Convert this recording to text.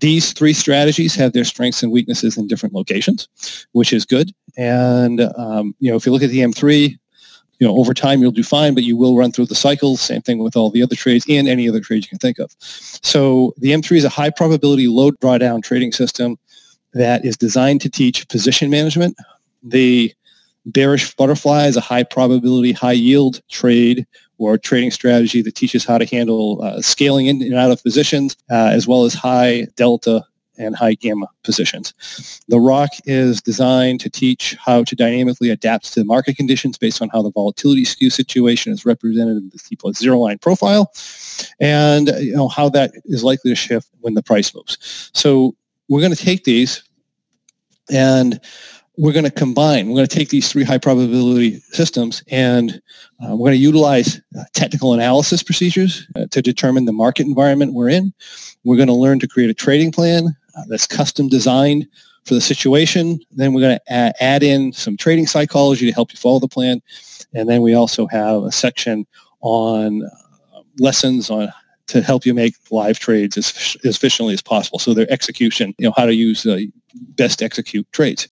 These three strategies have their strengths and weaknesses in different locations, which is good. And um, you know, if you look at the M3, you know, over time you'll do fine, but you will run through the cycles. Same thing with all the other trades and any other trades you can think of. So the M3 is a high probability low drawdown trading system that is designed to teach position management. The bearish butterfly is a high probability, high yield trade or trading strategy that teaches how to handle uh, scaling in and out of positions, uh, as well as high delta and high gamma positions. The ROC is designed to teach how to dynamically adapt to market conditions based on how the volatility skew situation is represented in the T plus zero line profile and you know how that is likely to shift when the price moves. So we're going to take these and we're going to combine, we're going to take these three high probability systems and uh, we're going to utilize uh, technical analysis procedures uh, to determine the market environment we're in. We're going to learn to create a trading plan uh, that's custom designed for the situation. Then we're going to add in some trading psychology to help you follow the plan. And then we also have a section on uh, lessons on to help you make live trades as, as efficiently as possible. So their execution, you know, how to use uh, best execute trades.